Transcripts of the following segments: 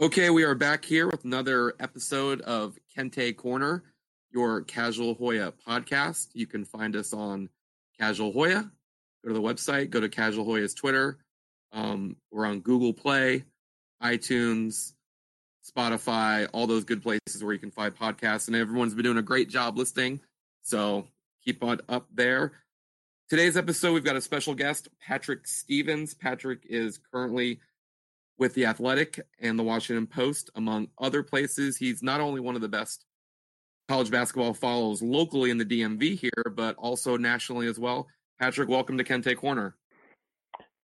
Okay, we are back here with another episode of Kente Corner, your Casual Hoya podcast. You can find us on Casual Hoya. Go to the website, go to Casual Hoya's Twitter. Um, we're on Google Play, iTunes, Spotify, all those good places where you can find podcasts. And everyone's been doing a great job listing. So keep on up there. Today's episode, we've got a special guest, Patrick Stevens. Patrick is currently with The Athletic and The Washington Post, among other places. He's not only one of the best college basketball follows locally in the DMV here, but also nationally as well. Patrick, welcome to Kente Corner.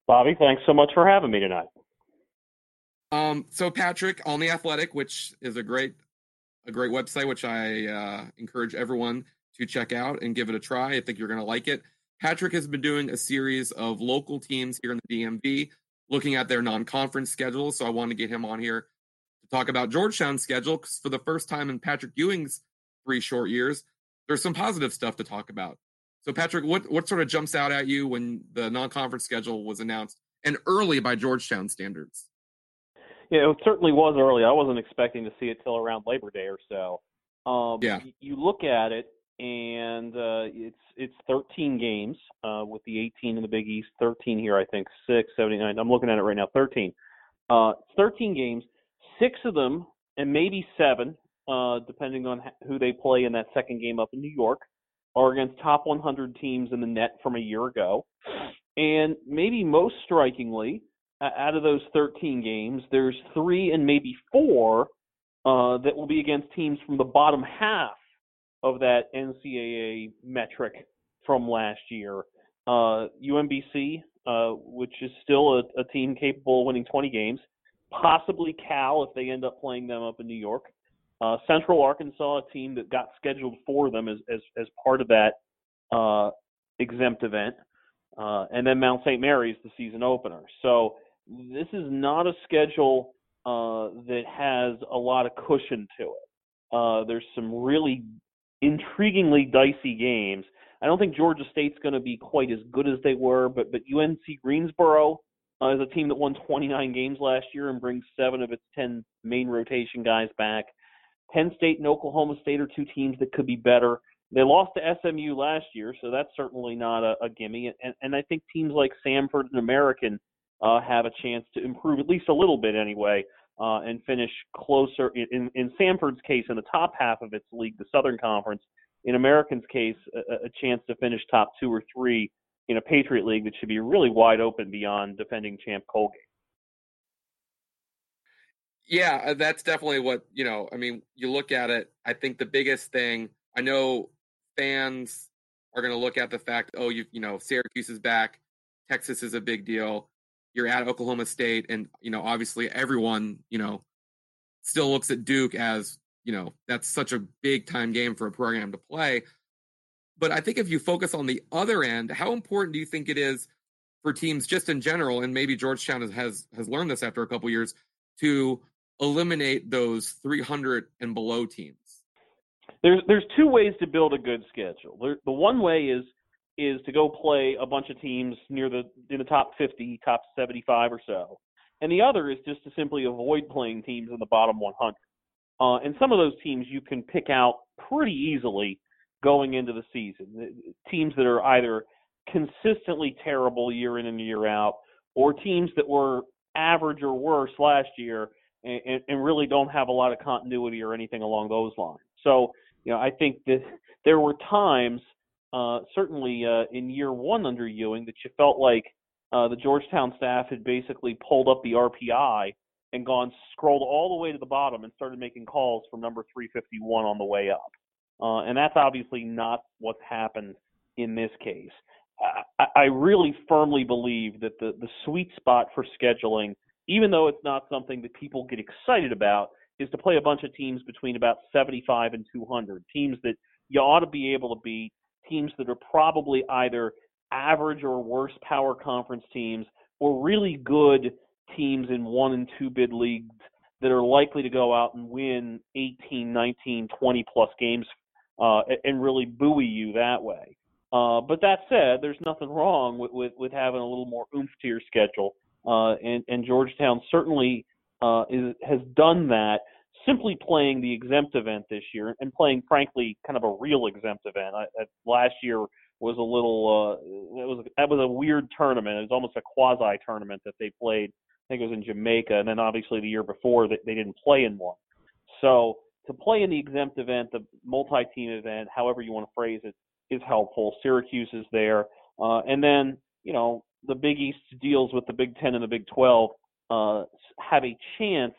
Bobby, thanks so much for having me tonight. Um, so Patrick on the Athletic, which is a great, a great website, which I uh, encourage everyone to check out and give it a try. I think you're going to like it. Patrick has been doing a series of local teams here in the DMV looking at their non-conference schedule. So I want to get him on here to talk about Georgetown's schedule because for the first time in Patrick Ewing's three short years, there's some positive stuff to talk about. So Patrick, what what sort of jumps out at you when the non-conference schedule was announced and early by Georgetown standards? Yeah, it certainly was early. I wasn't expecting to see it till around Labor Day or so. Um, yeah. You look at it, and uh, it's it's 13 games uh, with the 18 in the Big East, 13 here, I think, six, 79. I'm looking at it right now, 13. Uh, 13 games, six of them, and maybe seven, uh, depending on who they play in that second game up in New York, are against top 100 teams in the net from a year ago. And maybe most strikingly, out of those 13 games, there's three and maybe four uh, that will be against teams from the bottom half of that NCAA metric from last year. Uh, UMBC, uh, which is still a, a, team capable of winning 20 games, possibly Cal if they end up playing them up in New York. Uh, Central Arkansas, a team that got scheduled for them as as, as part of that uh, exempt event, uh, and then Mount St. Mary's, the season opener. So this is not a schedule uh, that has a lot of cushion to it. there's some really intriguingly dicey games. I don't think Georgia State's going to be quite as good as they were, but but UNC Greensboro uh, is a team that won 29 games last year and brings seven of its 10 main rotation guys back. Penn State and Oklahoma State are two teams that could be better. They lost to SMU last year, so that's certainly not a, a gimme. And, and I think teams like Samford and American uh, have a chance to improve at least a little bit anyway uh, and finish closer. In, in Samford's case, in the top half of its league, the Southern Conference. In American's case, a, a chance to finish top two or three in a Patriot League that should be really wide open beyond defending champ Colgate. Yeah, uh, that's definitely what, you know, I mean, you look at it, I think the biggest thing, I know fans are going to look at the fact, oh, you you know, Syracuse is back, Texas is a big deal you're at Oklahoma State, and you know, obviously everyone, you know, still looks at Duke as, you know, that's such a big time game for a program to play. But I think if you focus on the other end, how important do you think it is for teams just in general, and maybe Georgetown has has, has learned this after a couple years, to eliminate those 300 and below teams? There's there's two ways to build a good schedule. The one way is is to go play a bunch of teams near the in the top 50, top 75 or so, and the other is just to simply avoid playing teams in the bottom 100. Uh, and some of those teams you can pick out pretty easily going into the season. Teams that are either consistently terrible year in and year out, or teams that were average or worse last year and, and really don't have a lot of continuity or anything along those lines. So, you know, I think that there were times uh, certainly uh, in year one under Ewing that you felt like uh, the Georgetown staff had basically pulled up the RPI and gone scrolled all the way to the bottom and started making calls from number 351 on the way up. Uh, and that's obviously not what's happened in this case. I, I really firmly believe that the, the sweet spot for scheduling, even though it's not something that people get excited about, is to play a bunch of teams between about 75 and 200, teams that you ought to be able to beat teams that are probably either average or worse power conference teams or really good teams in one and two bid leagues that are likely to go out and win 18, 19, 20 plus games uh, and really buoy you that way. Uh, but that said, there's nothing wrong with, with, with having a little more oomph to your schedule. Uh, and, and Georgetown certainly uh, is, has done that simply playing the exempt event this year and playing, frankly, kind of a real exempt event. I, I, last year was a little, uh, it was that was a weird tournament. It was almost a quasi tournament that they played. I think it was in Jamaica, and then obviously the year before they, they didn't play in one. So to play in the exempt event, the multi-team event, however you want to phrase it, is helpful. Syracuse is there, uh, and then you know the Big East deals with the Big Ten and the Big Twelve uh, have a chance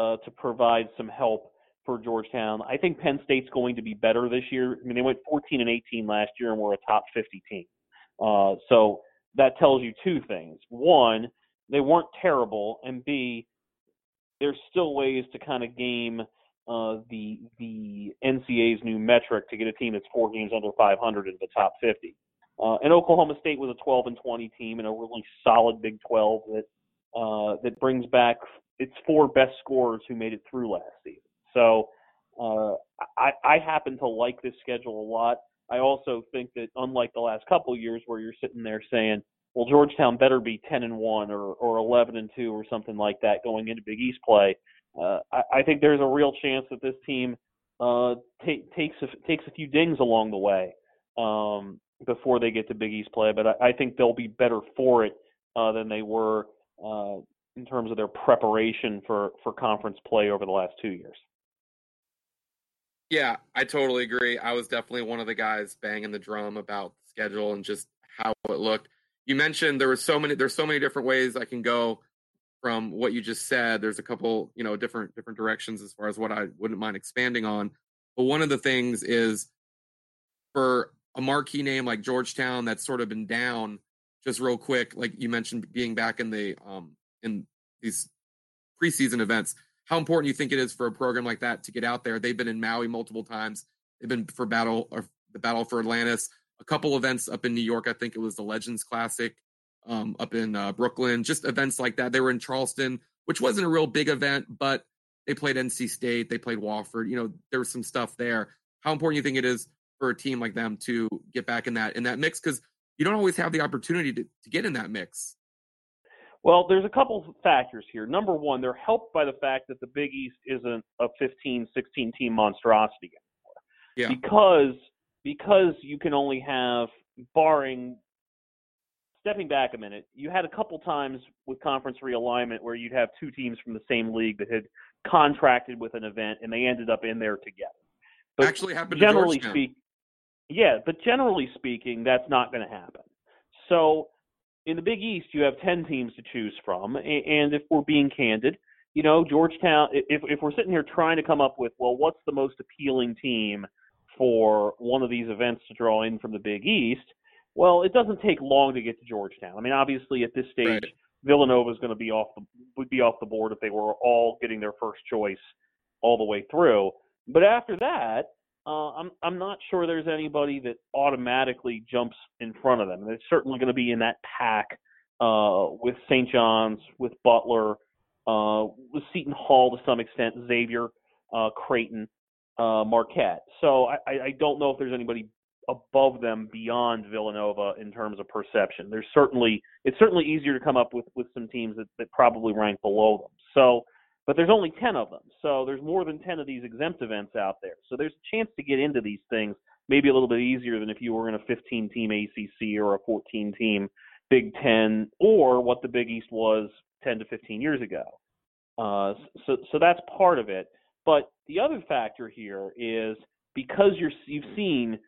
uh, to provide some help for Georgetown. I think Penn State's going to be better this year. I mean, they went 14 and 18 last year and were a top 50 team. Uh, so that tells you two things. One, they weren't terrible, and B, there's still ways to kind of game uh, the the NCAA's new metric to get a team that's four games under 500 into the top 50. Uh, and Oklahoma State was a 12 and 20 team and a really solid Big 12 that uh, that brings back its four best scorers who made it through last season. So uh, I, I happen to like this schedule a lot. I also think that unlike the last couple years where you're sitting there saying, well, Georgetown better be 10 and 1 or, or 11 and 2 or something like that going into Big East play. Uh, I, I think there's a real chance that this team uh, t- takes a, takes a few dings along the way um, before they get to Big East play, but I, I think they'll be better for it uh, than they were uh, in terms of their preparation for for conference play over the last two years. Yeah, I totally agree. I was definitely one of the guys banging the drum about the schedule and just how it looked. You mentioned there were so many there's so many different ways I can go from what you just said. There's a couple, you know, different different directions as far as what I wouldn't mind expanding on. But one of the things is for a marquee name like Georgetown that's sort of been down, just real quick, like you mentioned being back in the um in these preseason events how important you think it is for a program like that to get out there. They've been in Maui multiple times. They've been for battle or the battle for Atlantis. A couple events up in New York. I think it was the Legends Classic um, up in uh, Brooklyn. Just events like that. They were in Charleston, which wasn't a real big event, but they played NC State. They played Wofford. You know, there was some stuff there. How important you think it is for a team like them to get back in that in that mix because you don't always have the opportunity to, to get in that mix. Well, there's a couple factors here. Number one, they're helped by the fact that the Big East isn't a 15, 16 team monstrosity anymore. Yeah. Because because you can only have barring stepping back a minute, you had a couple times with conference realignment where you'd have two teams from the same league that had contracted with an event and they ended up in there together. But Actually happened generally speaking, yeah, but generally speaking, that's not going to happen. So in the Big East, you have 10 teams to choose from. And if we're being candid, you know, Georgetown, if, if we're sitting here trying to come up with, well, what's the most appealing team for one of these events to draw in from the Big East? Well, it doesn't take long to get to Georgetown. I mean, obviously at this stage, right. Villanova is going to be off the would be off the board if they were all getting their first choice all the way through. But after that, uh, I'm I'm not sure there's anybody that automatically jumps in front of them. They're certainly going to be in that pack uh, with St. John's, with Butler, uh, with Seton Hall to some extent, Xavier, uh, Creighton, uh, Marquette. So I, I don't know if there's anybody above them beyond Villanova in terms of perception. There's certainly it's certainly easier to come up with with some teams that, that probably rank below them. So but there's only 10 of them. So there's more than 10 of these exempt events out there. So there's a chance to get into these things maybe a little bit easier than if you were in a 15 team ACC or a 14 team Big 10 or what the Big East was 10 to 15 years ago. Uh, so, so that's part of it. But the other factor here is because you're, you've seen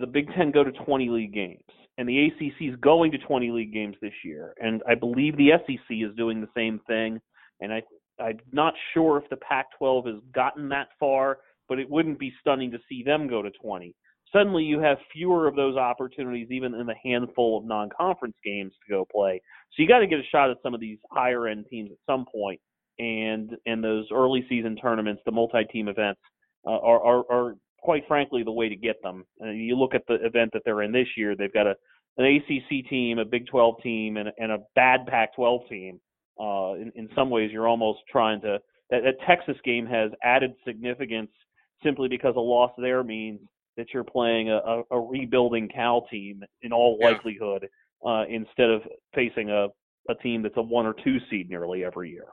the Big Ten go to 20 league games, and the ACC is going to 20 league games this year, and I believe the SEC is doing the same thing. And I I'm not sure if the Pac-12 has gotten that far, but it wouldn't be stunning to see them go to 20. Suddenly, you have fewer of those opportunities, even in the handful of non-conference games to go play. So you got to get a shot at some of these higher-end teams at some point, and and those early season tournaments, the multi-team events, uh, are, are are quite frankly the way to get them. Uh, you look at the event that they're in this year; they've got a an ACC team, a Big 12 team, and, and a bad Pac-12 team uh, in, in some ways, you're almost trying to that, that Texas game has added significance simply because a loss there means that you're playing a, a, rebuilding Cal team in all yeah. likelihood uh, instead of facing a, a team that's a one or two seed nearly every year.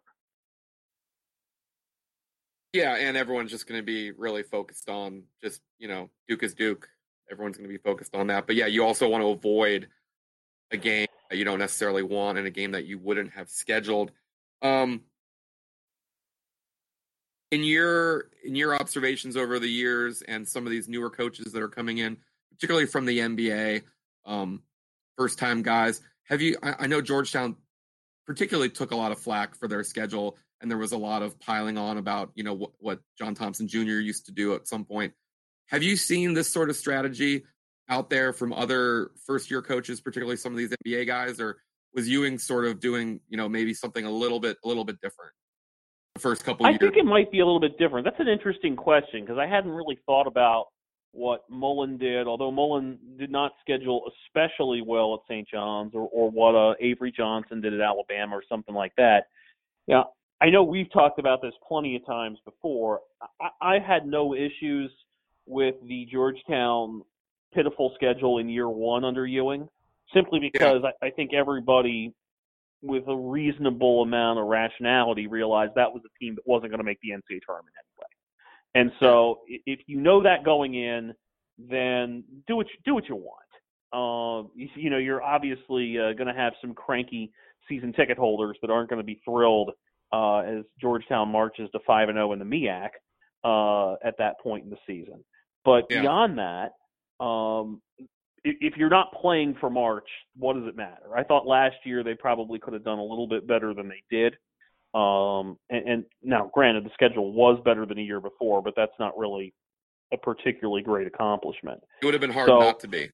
Yeah, and everyone's just going to be really focused on just you know Duke is Duke. Everyone's going to be focused on that. But yeah, you also want to avoid a game that you don't necessarily want in a game that you wouldn't have scheduled. Um, in your in your observations over the years and some of these newer coaches that are coming in, particularly from the NBA, um, first time guys, have you? I, I know Georgetown particularly took a lot of flack for their schedule and there was a lot of piling on about you know what, what John Thompson Jr. used to do at some point. Have you seen this sort of strategy out there from other first year coaches, particularly some of these NBA guys, or was Ewing sort of doing you know maybe something a little bit a little bit different? The first couple. I years? think it might be a little bit different. That's an interesting question because I hadn't really thought about what Mullin did, although Mullin did not schedule especially well at St. John's or, or what uh, Avery Johnson did at Alabama or something like that. Yeah, I know we've talked about this plenty of times before. I, I had no issues with the Georgetown pitiful schedule in year one under Ewing, simply because yeah. I, I think everybody with a reasonable amount of rationality realized that was a team that wasn't going to make the NCAA tournament anyway. And so if you know that going in, then do what you, do what you want. Uh, you, you know, you're obviously uh, going to have some cranky season ticket holders that aren't going to be thrilled uh, as Georgetown marches to five and zero oh in the MEAC uh, at that point in the season. But yeah. beyond that, um, if, you're not playing for March, what does it matter? I thought last year they probably could have done a little bit better than they did. Um, and, and now, granted, the schedule was better than a year before, but that's not really a particularly great accomplishment. It would have been hard so not to be.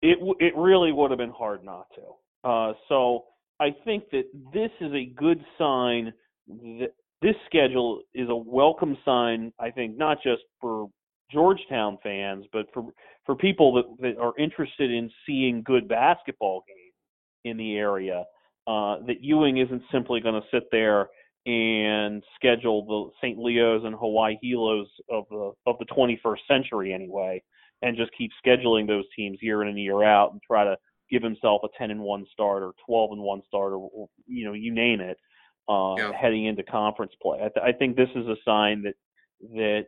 It it really would have been hard not to. Uh, so I think that this is a good sign That this schedule is a welcome sign, I think, not just for Georgetown fans, but for for people that, that are interested in seeing good basketball games in the area. Uh, that Ewing isn't simply going to sit there and schedule the St. Leo's and Hawaii Hilos of the of the 21st century anyway, and just keep scheduling those teams year in and year out and try to give himself a 10 and 1 start or 12 and 1 start or, or you know you name it uh, yeah. heading into conference play. I, th- I think this is a sign that that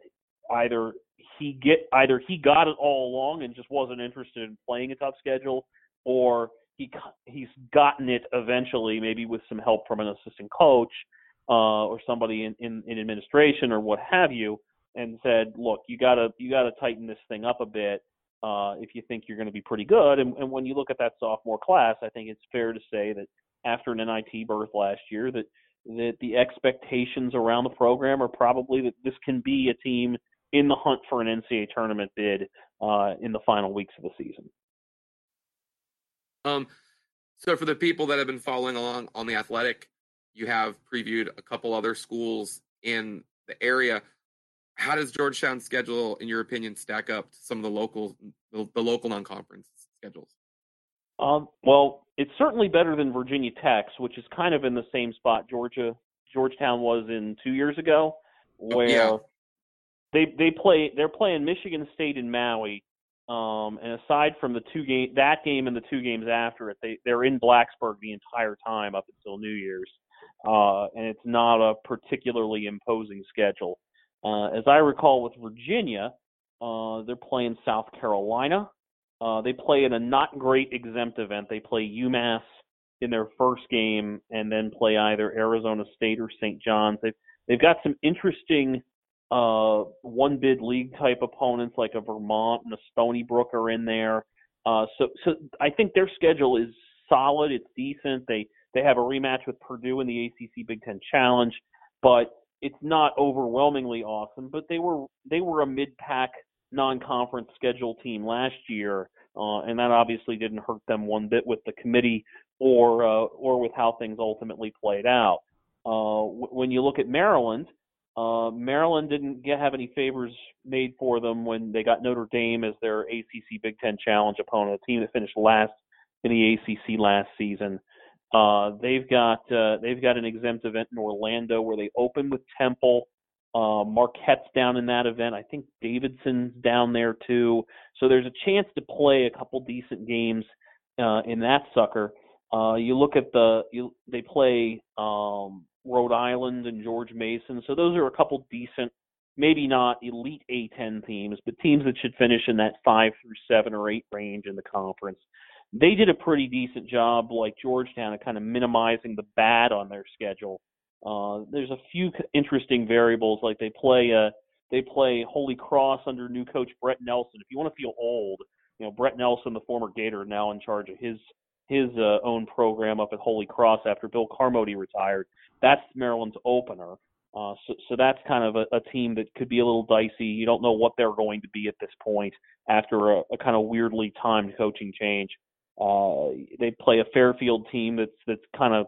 either he get either he got it all along and just wasn't interested in playing a tough schedule, or he he's gotten it eventually, maybe with some help from an assistant coach uh, or somebody in, in, in administration or what have you, and said, look, you gotta you gotta tighten this thing up a bit. Uh, if you think you're going to be pretty good, and, and when you look at that sophomore class, I think it's fair to say that after an NIT berth last year, that that the expectations around the program are probably that this can be a team in the hunt for an NCAA tournament bid uh, in the final weeks of the season. Um, so for the people that have been following along on the Athletic, you have previewed a couple other schools in the area. How does Georgetown's schedule, in your opinion, stack up to some of the local the, the local non-conference schedules? Um, well, it's certainly better than Virginia Tech's, which is kind of in the same spot Georgia Georgetown was in two years ago, where yeah. They they play they're playing Michigan State and Maui. Um, and aside from the two game that game and the two games after it, they they're in Blacksburg the entire time up until New Year's, uh, and it's not a particularly imposing schedule. Uh, as I recall, with Virginia, uh, they're playing South Carolina, uh, they play in a not great exempt event. They play UMass in their first game, and then play either Arizona State or St. John's. They've they've got some interesting uh, one bid league type opponents like a Vermont and a Stony Brook are in there. Uh, so so I think their schedule is solid. It's decent. They they have a rematch with Purdue in the ACC Big Ten Challenge, but it's not overwhelmingly awesome. But they were they were a mid pack non-conference schedule team last year, uh, and that obviously didn't hurt them one bit with the committee or uh, or with how things ultimately played out. Uh, w- when you look at Maryland, uh, Maryland didn't get, have any favors made for them when they got Notre Dame as their ACC Big Ten Challenge opponent, a team that finished last in the ACC last season. Uh, they've got uh, they've got an exempt event in Orlando where they open with Temple. Uh, Marquette's down in that event. I think Davidson's down there too. So there's a chance to play a couple decent games uh, in that sucker. Uh, you look at the you, they play um, Rhode Island and George Mason. So those are a couple decent, maybe not elite A10 teams, but teams that should finish in that five through seven or eight range in the conference. They did a pretty decent job, like Georgetown, of kind of minimizing the bad on their schedule. Uh, there's a few interesting variables, like they play a they play Holy Cross under new coach Brett Nelson. If you want to feel old, you know Brett Nelson, the former Gator, now in charge of his his uh, own program up at Holy Cross after Bill Carmody retired. That's Maryland's opener. Uh, so, so that's kind of a, a team that could be a little dicey. You don't know what they're going to be at this point after a, a kind of weirdly timed coaching change. Uh, they play a Fairfield team that's that's kind of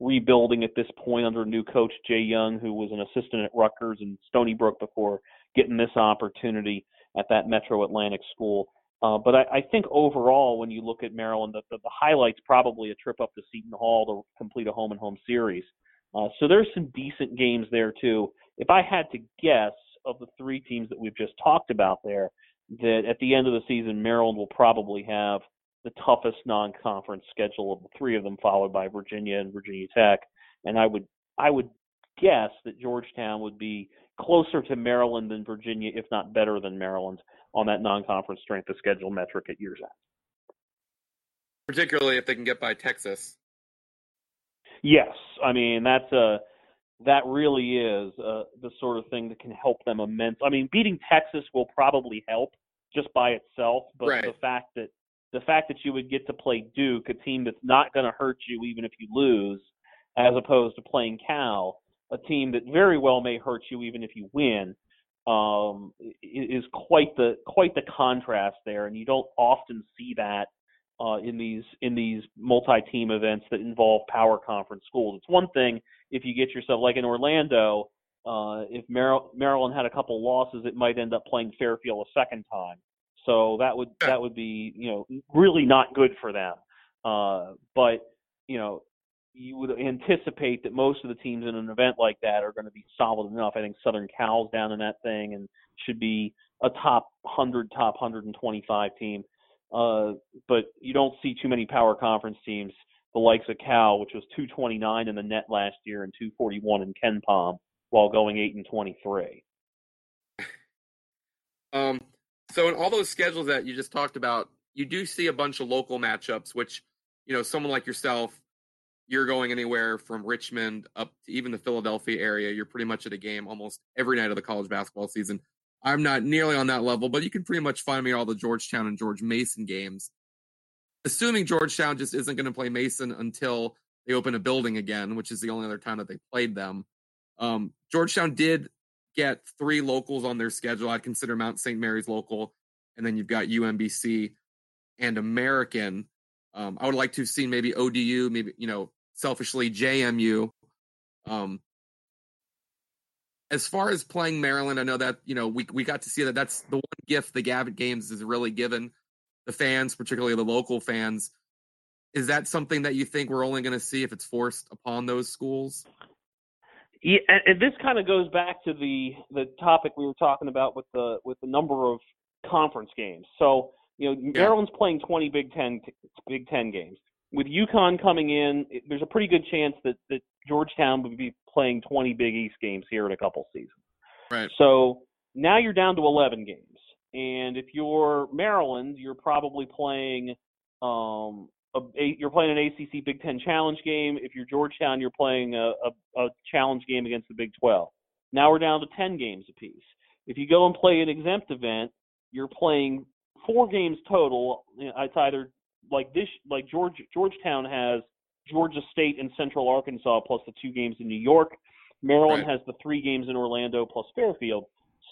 rebuilding at this point under new coach Jay Young, who was an assistant at Rutgers and Stony Brook before getting this opportunity at that Metro Atlantic school. Uh, but I, I think overall, when you look at Maryland, the, the, the highlight's probably a trip up to Seton Hall to complete a home and home series. Uh, so there's some decent games there too. If I had to guess of the three teams that we've just talked about there, that at the end of the season, Maryland will probably have the toughest non-conference schedule of the three of them, followed by Virginia and Virginia Tech. And I would I would guess that Georgetown would be closer to Maryland than Virginia, if not better than Maryland, on that non-conference strength of schedule metric at year's end. Particularly if they can get by Texas. Yes, I mean that's a that really is uh, the sort of thing that can help them immense. I mean, beating Texas will probably help just by itself, but right. the fact that the fact that you would get to play Duke, a team that's not going to hurt you even if you lose, as opposed to playing Cal, a team that very well may hurt you even if you win, um, is quite the quite the contrast there, and you don't often see that uh, in these in these multi-team events that involve power conference schools. It's one thing if you get yourself like in Orlando. Uh, if Mar- Maryland had a couple losses, it might end up playing Fairfield a second time. So that would that would be you know really not good for them. Uh, but you know you would anticipate that most of the teams in an event like that are going to be solid enough. I think Southern Cal's down in that thing and should be a top 100, top 125 team. Uh, but you don't see too many power conference teams, the likes of Cal, which was 229 in the net last year and 241 in KenPom, while going 8 and 23. Um, so in all those schedules that you just talked about, you do see a bunch of local matchups, which you know someone like yourself, you're going anywhere from Richmond up to even the Philadelphia area. You're pretty much at a game almost every night of the college basketball season. I'm not nearly on that level, but you can pretty much find me all the Georgetown and George Mason games. Assuming Georgetown just isn't going to play Mason until they open a building again, which is the only other time that they played them. Um, Georgetown did get three locals on their schedule. I'd consider Mount St. Mary's local, and then you've got UMBC and American. Um, I would like to see maybe ODU, maybe you know, selfishly JMU. Um, as far as playing Maryland, I know that you know we we got to see that. That's the one gift the Gavitt Games has really given the fans, particularly the local fans. Is that something that you think we're only going to see if it's forced upon those schools? Yeah, and this kind of goes back to the the topic we were talking about with the with the number of conference games. So you know, yeah. Maryland's playing 20 Big Ten Big Ten games. With UConn coming in, there's a pretty good chance that that Georgetown would be playing 20 Big East games here in a couple seasons. Right. So now you're down to 11 games, and if you're Maryland, you're probably playing um, a, you're playing an ACC Big Ten Challenge game. If you're Georgetown, you're playing a, a, a challenge game against the Big 12. Now we're down to 10 games apiece. If you go and play an exempt event, you're playing four games total. It's either like this, like George Georgetown has Georgia State and Central Arkansas plus the two games in New York. Maryland right. has the three games in Orlando plus Fairfield.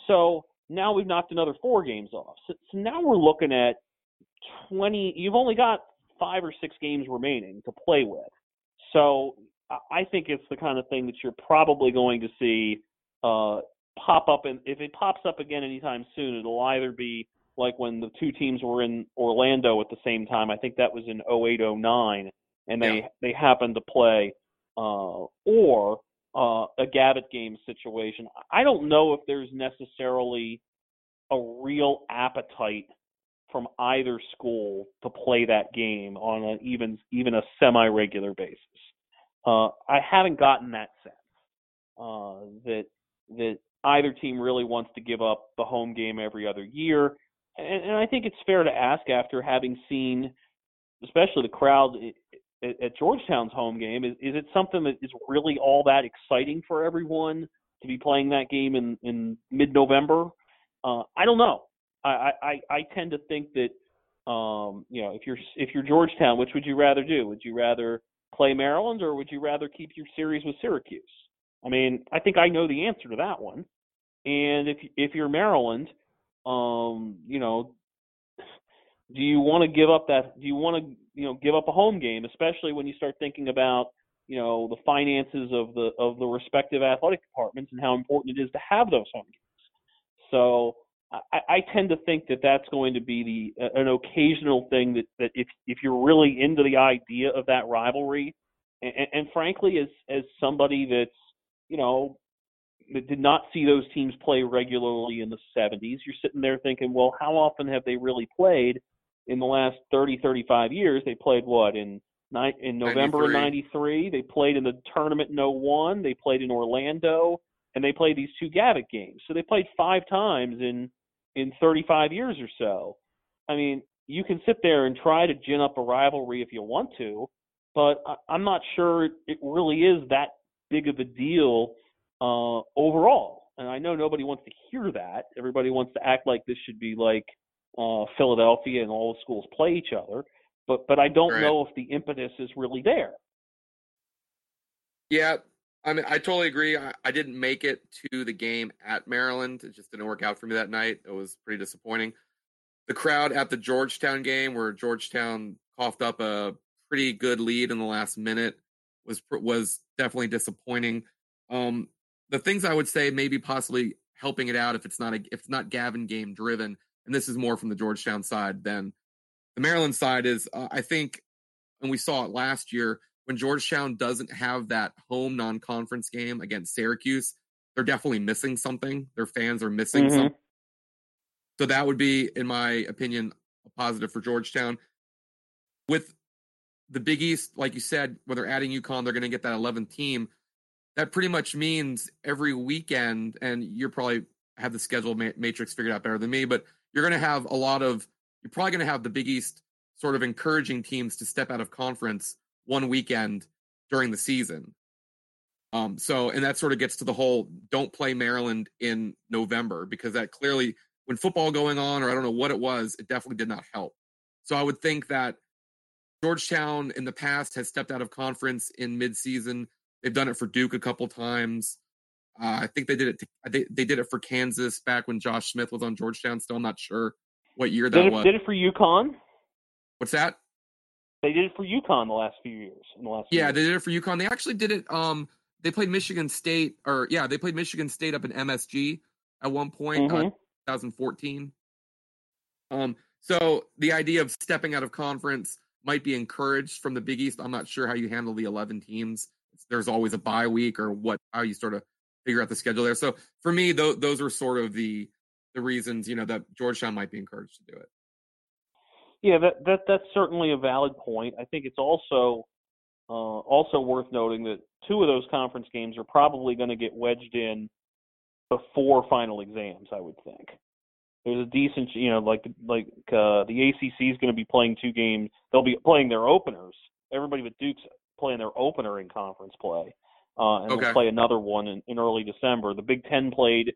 So now we've knocked another four games off. So, so now we're looking at 20. You've only got five or six games remaining to play with. So I think it's the kind of thing that you're probably going to see uh, pop up, and if it pops up again anytime soon, it'll either be like when the two teams were in Orlando at the same time. I think that was in 0809, and they yeah. they happened to play, uh, or uh, a Gavitt game situation. I don't know if there's necessarily a real appetite from either school to play that game on an even even a semi regular basis. Uh, I haven't gotten that sense. uh, that that either team really wants to give up the home game every other year. And, and I think it's fair to ask after having seen, especially the crowd at, at Georgetown's home game, is, is it something that is really all that exciting for everyone to be playing that game in, in mid-November? Uh, I don't know. I, I, I tend to think that um, you know if you're if you're Georgetown, which would you rather do? Would you rather play Maryland or would you rather keep your series with Syracuse? I mean, I think I know the answer to that one. And if if you're Maryland, um, you know, do you want to give up that? Do you want to you know give up a home game, especially when you start thinking about you know the finances of the of the respective athletic departments and how important it is to have those home games. So I, I tend to think that that's going to be the an occasional thing that that if if you're really into the idea of that rivalry, and, and frankly, as as somebody that's you know did not see those teams play regularly in the 70s, you're sitting there thinking, well, how often have they really played in the last 30, 35 years? They played what in in November 93. of '93. They played in the tournament in 01. They played in Orlando, and they played these two Gavitt games. So they played five times in in 35 years or so. I mean, you can sit there and try to gin up a rivalry if you want to, but I, I'm not sure it really is that big of a deal uh, overall. And I know nobody wants to hear that. Everybody wants to act like this should be like uh, Philadelphia and all the schools play each other. But but I don't right. know if the impetus is really there. Yeah, I mean, I totally agree. I, I, didn't make it to the game at Maryland. It just didn't work out for me that night. It was pretty disappointing. The crowd at the Georgetown game, where Georgetown coughed up a pretty good lead in the last minute, was was definitely disappointing. Um, the things I would say maybe possibly helping it out if it's not a, if it's not Gavitt game driven, and this is more from the Georgetown side than the Maryland side is. Uh, I think, and we saw it last year when Georgetown doesn't have that home non-conference game against Syracuse, they're definitely missing something. Their fans are missing mm-hmm. something. So that would be, in my opinion, a positive for Georgetown. With the Big East, like you said, when they're adding UConn, they're going to get that 11th team. That pretty much means every weekend, and you're probably have the schedule matrix figured out better than me, but you're going to have a lot of, you're probably going to have the Big East sort of encouraging teams to step out of conference one weekend during the season. Um, so, and that sort of gets to the whole don't play Maryland in November because that clearly, when football going on, or I don't know what it was, it definitely did not help. So, I would think that Georgetown in the past has stepped out of conference in midseason. They've done it for Duke a couple times. Uh, I think they did it. To, they they did it for Kansas back when Josh Smith was on Georgetown. Still, I'm not sure what year that did it, was. Did it for UConn? What's that? They did it for UConn the last few years. In the last yeah, they did it for UConn. They actually did it. Um, they played Michigan State, or yeah, they played Michigan State up in MSG at one point, uh, mm-hmm. uh, 2014. Um, so the idea of stepping out of conference might be encouraged from the Big East. I'm not sure how you handle the 11 teams. There's always a bye week or what how you sort of figure out the schedule there. So for me, th- those are sort of the the reasons you know that Georgetown might be encouraged to do it. Yeah, that that that's certainly a valid point. I think it's also uh, also worth noting that two of those conference games are probably going to get wedged in before final exams. I would think there's a decent, you know, like like uh, the ACC is going to be playing two games. They'll be playing their openers. Everybody but Duke's playing their opener in conference play, uh, and okay. they'll play another one in, in early December. The Big Ten played.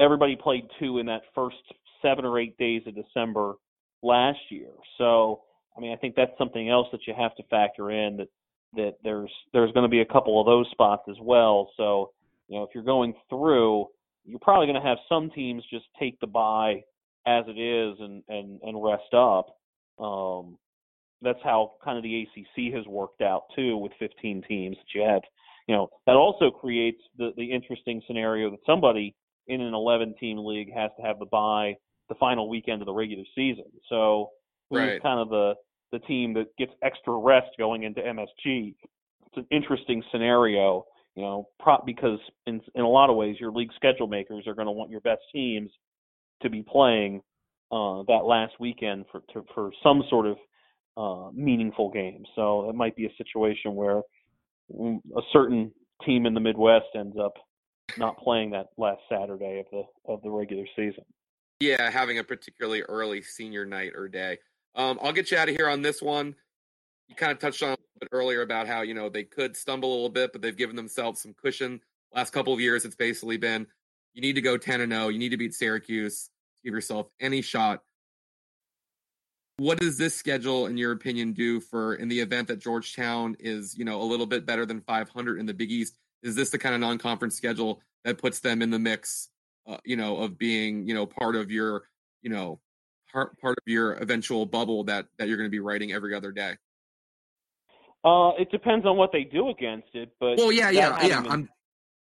Everybody played two in that first seven or eight days of December last year. So, I mean, I think that's something else that you have to factor in that that there's there's going to be a couple of those spots as well. So, you know, if you're going through you're probably going to have some teams just take the bye as it is and and and rest up. Um, that's how kind of the ACC has worked out too, with 15 teams that you have. You know, that also creates the the interesting scenario that somebody in an 11 team league has to have the bye the final weekend of the regular season. So who's right. kind of the the team that gets extra rest going into MSG? It's an interesting scenario you know, prop because in in a lot of ways your league schedule makers are going to want your best teams to be playing uh, that last weekend for to, for some sort of uh, meaningful game. So it might be a situation where a certain team in the Midwest ends up not playing that last Saturday of the of the regular season. Yeah, having a particularly early senior night or day. Um, I'll get you out of here on this one. You kind of touched on it earlier about how you know they could stumble a little bit, but they've given themselves some cushion. Last couple of years, it's basically been you need to go ten and zero. You need to beat Syracuse. Give yourself any shot. What does this schedule, in your opinion, do for in the event that Georgetown is you know a little bit better than 500 in the Big East? Is this the kind of non-conference schedule that puts them in the mix, uh, you know, of being you know part of your you know part part of your eventual bubble that that you're going to be writing every other day? Uh, it depends on what they do against it, but well, yeah, yeah, yeah. I'm,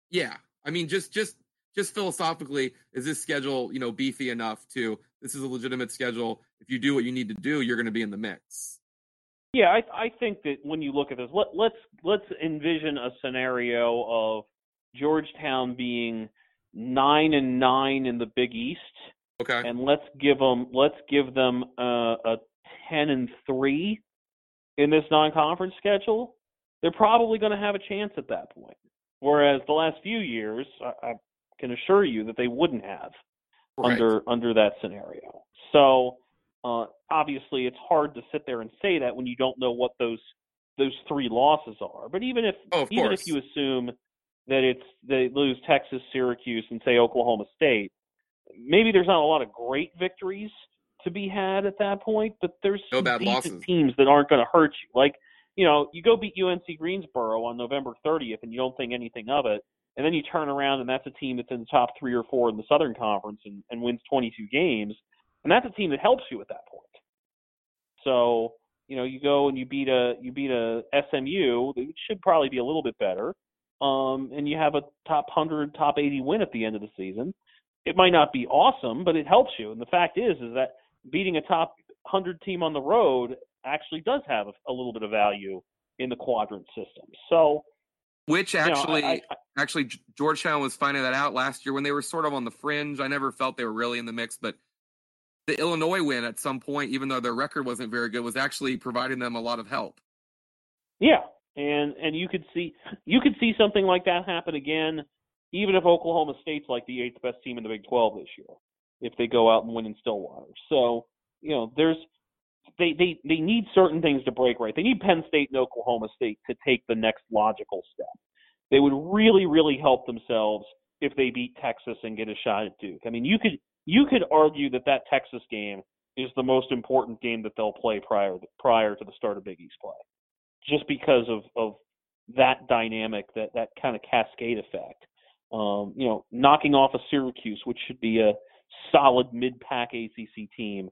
yeah. I mean, just just just philosophically, is this schedule you know beefy enough to? This is a legitimate schedule. If you do what you need to do, you're going to be in the mix. Yeah, I, I think that when you look at this, let, let's let's envision a scenario of Georgetown being nine and nine in the Big East. Okay. And let's give them let's give them a, a ten and three in this non-conference schedule. They're probably going to have a chance at that point. Whereas the last few years, I, I can assure you that they wouldn't have right. under under that scenario. So uh, obviously, it's hard to sit there and say that when you don't know what those those three losses are. But even if oh, even course. if you assume that it's they lose Texas, Syracuse, and say Oklahoma State, maybe there's not a lot of great victories to be had at that point. But there's no some bad losses. teams that aren't going to hurt you. Like you know, you go beat UNC Greensboro on November 30th, and you don't think anything of it. And then you turn around, and that's a team that's in the top three or four in the Southern Conference and, and wins 22 games and that's a team that helps you at that point. So you know, you go and you beat a you beat a SMU, which should probably be a little bit better, um, and you have a top hundred, top eighty win at the end of the season. It might not be awesome, but it helps you. And the fact is, is that beating a top hundred team on the road actually does have a, a little bit of value in the quadrant system. So, which actually, you know, I, I, actually, Georgetown was finding that out last year when they were sort of on the fringe. I never felt they were really in the mix, but the Illinois win at some point, even though their record wasn't very good, was actually providing them a lot of help. Yeah, and and you could see you could see something like that happen again, even if Oklahoma State's like the eighth best team in the Big Twelve this year, if they go out and win in Stillwater. So you know, there's they they they need certain things to break right. They need Penn State and Oklahoma State to take the next logical step. They would really really help themselves if they beat Texas and get a shot at Duke. I mean, you could you could argue that that Texas game is the most important game that they'll play prior prior to the start of Big East play, just because of of that dynamic, that that kind of cascade effect. Um, you know, knocking off a Syracuse, which should be a solid mid-pack ACC team,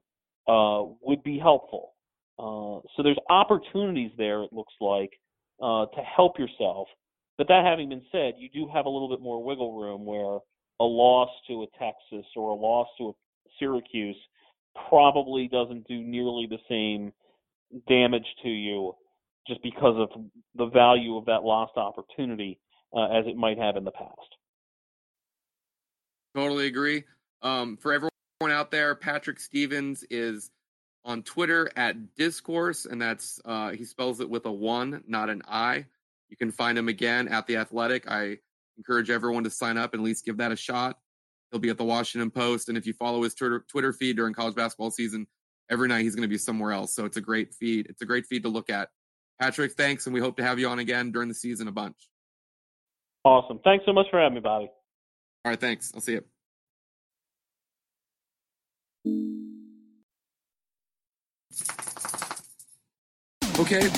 uh, would be helpful. Uh, so there's opportunities there. It looks like uh, to help yourself. But that having been said, you do have a little bit more wiggle room where a loss to a Texas or a loss to a Syracuse probably doesn't do nearly the same damage to you just because of the value of that lost opportunity uh, as it might have in the past. Totally agree. Um, for everyone out there, Patrick Stevens is on Twitter at Discourse, and that's uh, he spells it with a one, not an I. You can find him again at the Athletic. I encourage everyone to sign up and at least give that a shot. He'll be at the Washington Post, and if you follow his Twitter, Twitter feed during college basketball season, every night he's going to be somewhere else. So it's a great feed. It's a great feed to look at. Patrick, thanks, and we hope to have you on again during the season a bunch. Awesome. Thanks so much for having me, Bobby. All right, thanks. I'll see you. Okay,